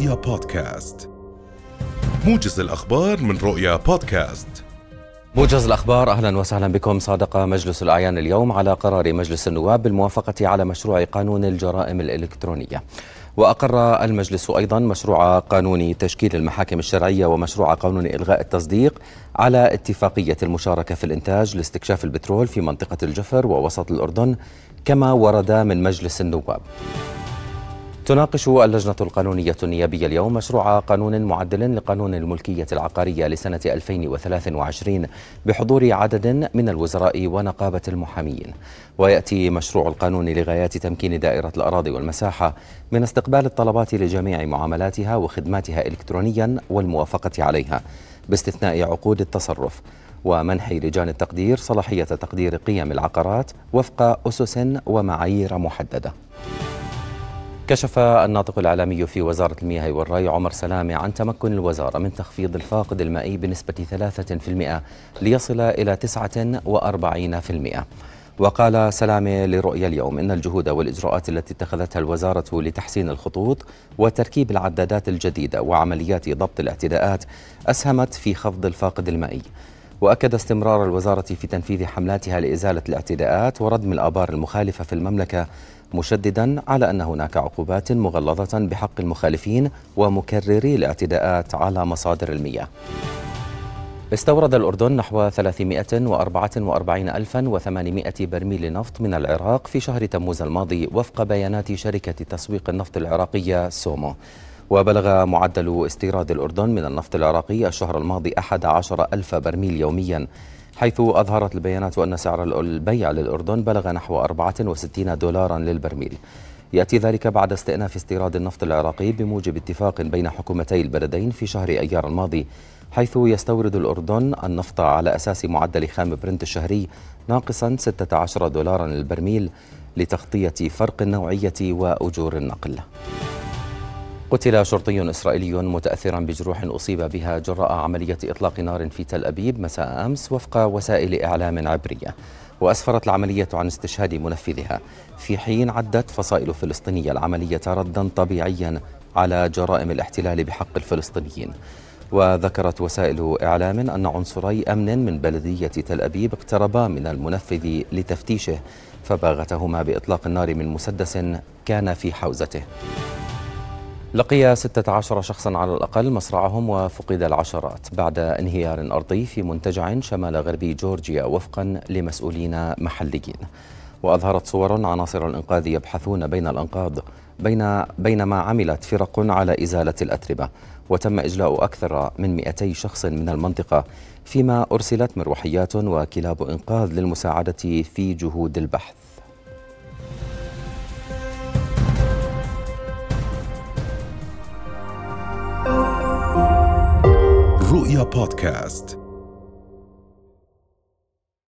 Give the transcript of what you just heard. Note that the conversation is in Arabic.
رؤيا بودكاست. موجز الأخبار من رؤيا بودكاست. موجز الأخبار أهلا وسهلا بكم. صادق مجلس الأعيان اليوم على قرار مجلس النواب بالموافقة على مشروع قانون الجرائم الإلكترونية. وأقر المجلس أيضا مشروع قانون تشكيل المحاكم الشرعية ومشروع قانون إلغاء التصديق على اتفاقية المشاركة في الإنتاج لاستكشاف البترول في منطقة الجفر ووسط الأردن كما ورد من مجلس النواب. تناقش اللجنة القانونية النيابية اليوم مشروع قانون معدل لقانون الملكية العقارية لسنة 2023 بحضور عدد من الوزراء ونقابة المحامين. ويأتي مشروع القانون لغايات تمكين دائرة الأراضي والمساحة من استقبال الطلبات لجميع معاملاتها وخدماتها إلكترونيا والموافقة عليها باستثناء عقود التصرف ومنح لجان التقدير صلاحية تقدير قيم العقارات وفق أسس ومعايير محددة. كشف الناطق الإعلامي في وزارة المياه والري عمر سلامة عن تمكن الوزارة من تخفيض الفاقد المائي بنسبة 3% ليصل إلى 49%. وقال سلامة لرؤيا اليوم إن الجهود والإجراءات التي اتخذتها الوزارة لتحسين الخطوط وتركيب العدادات الجديدة وعمليات ضبط الاعتداءات أسهمت في خفض الفاقد المائي وأكد استمرار الوزارة في تنفيذ حملاتها لإزالة الاعتداءات وردم الآبار المخالفة في المملكة مشددا على أن هناك عقوبات مغلظة بحق المخالفين ومكرري الاعتداءات على مصادر المياه. استورد الأردن نحو 344,800 برميل نفط من العراق في شهر تموز الماضي وفق بيانات شركة تسويق النفط العراقية سومو. وبلغ معدل استيراد الأردن من النفط العراقي الشهر الماضي 11 ألف برميل يوميا حيث أظهرت البيانات أن سعر البيع للأردن بلغ نحو 64 دولارا للبرميل. يأتي ذلك بعد استئناف استيراد النفط العراقي بموجب اتفاق بين حكومتي البلدين في شهر أيار الماضي حيث يستورد الأردن النفط على أساس معدل خام برنت الشهري ناقصا 16 دولارا للبرميل لتغطية فرق النوعية وأجور النقل. قتل شرطي إسرائيلي متأثرا بجروح أصيب بها جراء عملية إطلاق نار في تل أبيب مساء أمس وفق وسائل إعلام عبرية. وأسفرت العملية عن استشهاد منفذها. في حين عدت فصائل فلسطينية العملية ردا طبيعيا على جرائم الاحتلال بحق الفلسطينيين. وذكرت وسائل إعلام أن عنصري أمن من بلدية تل أبيب اقتربا من المنفذ لتفتيشه فباغتهما بإطلاق النار من مسدس كان في حوزته. لقي 16 شخصا على الأقل مصرعهم وفقد العشرات بعد انهيار أرضي في منتجع شمال غربي جورجيا وفقا لمسؤولين محليين. وأظهرت صور عناصر الإنقاذ يبحثون بين الأنقاض بين بينما عملت فرق على إزالة الأتربة. وتم إجلاء أكثر من 200 شخص من المنطقة فيما أرسلت مروحيات وكلاب إنقاذ للمساعدة في جهود البحث. رؤيا بودكاست